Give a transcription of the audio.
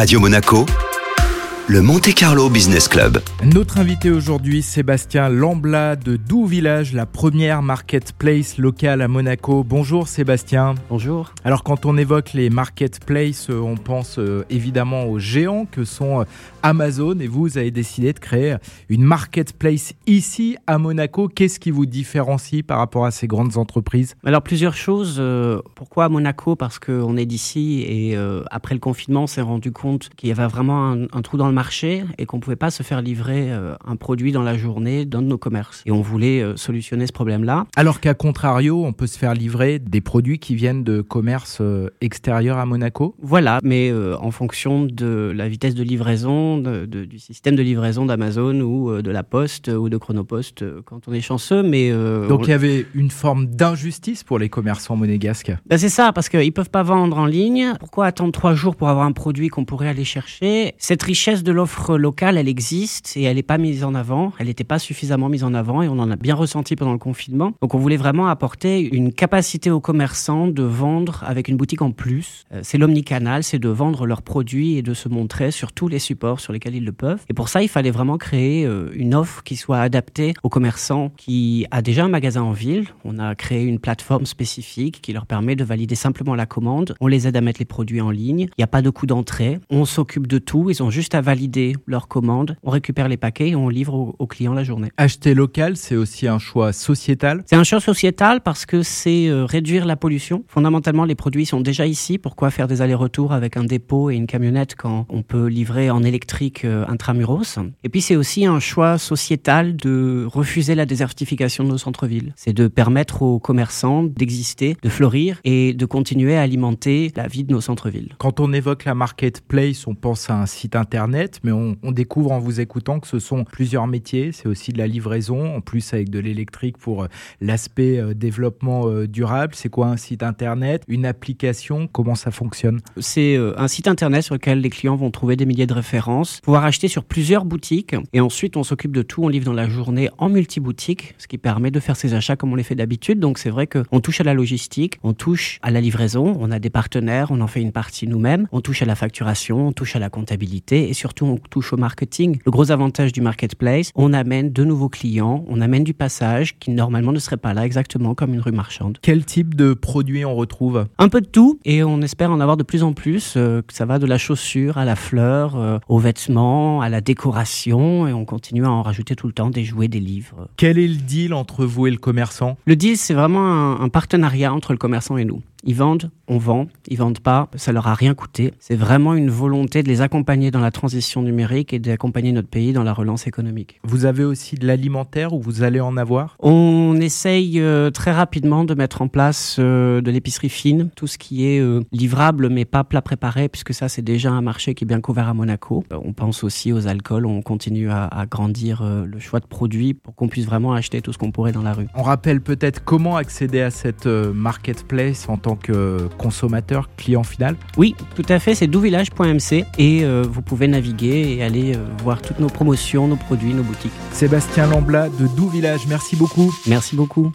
Radio Monaco, le Monte Carlo Business Club. Notre invité aujourd'hui, Sébastien Lambla de Doux Village, la première marketplace locale à Monaco. Bonjour Sébastien. Bonjour. Alors quand on évoque les marketplaces, euh, on pense euh, évidemment aux géants que sont euh, Amazon et vous, vous avez décidé de créer une marketplace ici à Monaco. Qu'est-ce qui vous différencie par rapport à ces grandes entreprises? Alors plusieurs choses. Pourquoi à Monaco? Parce qu'on est d'ici et après le confinement, on s'est rendu compte qu'il y avait vraiment un, un trou dans le marché et qu'on ne pouvait pas se faire livrer euh, un produit dans la journée dans nos commerces. Et on voulait euh, solutionner ce problème-là. Alors qu'à contrario, on peut se faire livrer des produits qui viennent de commerces euh, extérieurs à Monaco? Voilà, mais en fonction de la vitesse de livraison, du système de livraison d'Amazon ou de la Poste ou de Chronopost quand on est chanceux. Mais, Donc il y avait une forme d'injustice pour les commerçants monégasques? Ben C'est ça, parce qu'ils ne peuvent pas vendre en ligne. Pourquoi attendre trois jours pour avoir un produit qu'on pourrait aller chercher? Cette richesse de l'offre locale, elle existe et elle n'est pas mise en avant. Elle n'était pas suffisamment mise en avant et on en a bien ressenti pendant le confinement. Donc on voulait vraiment apporter une capacité aux commerçants de vendre avec une boutique en plus. Euh, c'est l'omnicanal, c'est de vendre leurs produits et de se montrer sur tous les supports sur lesquels ils le peuvent. Et pour ça, il fallait vraiment créer euh, une offre qui soit adaptée aux commerçants qui a déjà un magasin en ville. On a créé une plateforme spécifique qui leur permet de valider simplement la commande. On les aide à mettre les produits en ligne. Il n'y a pas de coût d'entrée. On s'occupe de tout. Ils ont juste à valider leur commande, on récupère les paquets et on livre aux, clients la journée. Acheter local, c'est aussi un choix sociétal? C'est un choix sociétal parce que c'est euh, réduire la pollution. Fondamentalement, les produits sont déjà ici. Pourquoi faire des allers-retours avec un dépôt et une camionnette quand on peut livrer en électrique euh, intramuros? Et puis c'est aussi un choix sociétal de refuser la désertification de nos centres-villes. C'est de permettre aux commerçants d'exister, de fleurir et de continuer à alimenter la vie de nos centres-villes. Quand on évoque la marketplace, on pense à un site internet mais on, découvre en vous écoutant que ce sont plusieurs métiers. C'est aussi de la livraison, en plus avec de l'électrique pour euh, l'aspect euh, développement euh, durable. C'est quoi un site internet Une application? Comment ça fonctionne? C'est un site internet sur lequel les clients vont trouver des milliers de références, pouvoir acheter sur plusieurs boutiques. Et ensuite, on s'occupe de tout. On livre dans la journée en multi-boutique, ce qui permet de faire ses achats comme on les fait d'habitude. Donc c'est vrai qu'on touche à la logistique, on touche à la livraison, on a des partenaires, on en fait une partie nous-mêmes, on touche à la facturation, on touche à la comptabilité et surtout on touche au marketing. Le gros avantage du marketplace, on amène de nouveaux clients, on amène du passage qui normalement ne serait pas là exactement comme une rue marchande. Quel type de produits on retrouve? Un peu de tout et on espère en avoir de plus en plus. Euh, ça va de la chaussure à la fleur, euh, aux vêtements, à la décoration et on continue à en rajouter tout le temps des jouets, des livres. Quel est le deal entre vous et le commerçant? Le deal, c'est vraiment un partenariat entre le commerçant et nous. Ils vendent, on vend. Ils vendent pas, ça leur a rien coûté. C'est vraiment une volonté de les accompagner dans la transition numérique et d'accompagner notre pays dans la relance économique. Vous avez aussi de l'alimentaire ou vous allez en avoir? On essaye euh, très rapidement de mettre en place euh, de l'épicerie fine, tout ce qui est euh, livrable mais pas plat préparé, puisque ça c'est déjà un marché qui est bien couvert à Monaco. on pense aussi aux alcools, on continue à, à grandir le choix de produits pour qu'on puisse vraiment acheter tout ce qu'on pourrait dans la rue. On rappelle peut-être comment accéder à cette marketplace en tant que consommateur, client final Oui, tout à fait, c'est douvillage.mc et euh, vous pouvez naviguer et aller euh, voir toutes nos promotions, nos produits, nos boutiques. Sébastien Lambla de Doux Village, merci beaucoup. Merci beaucoup.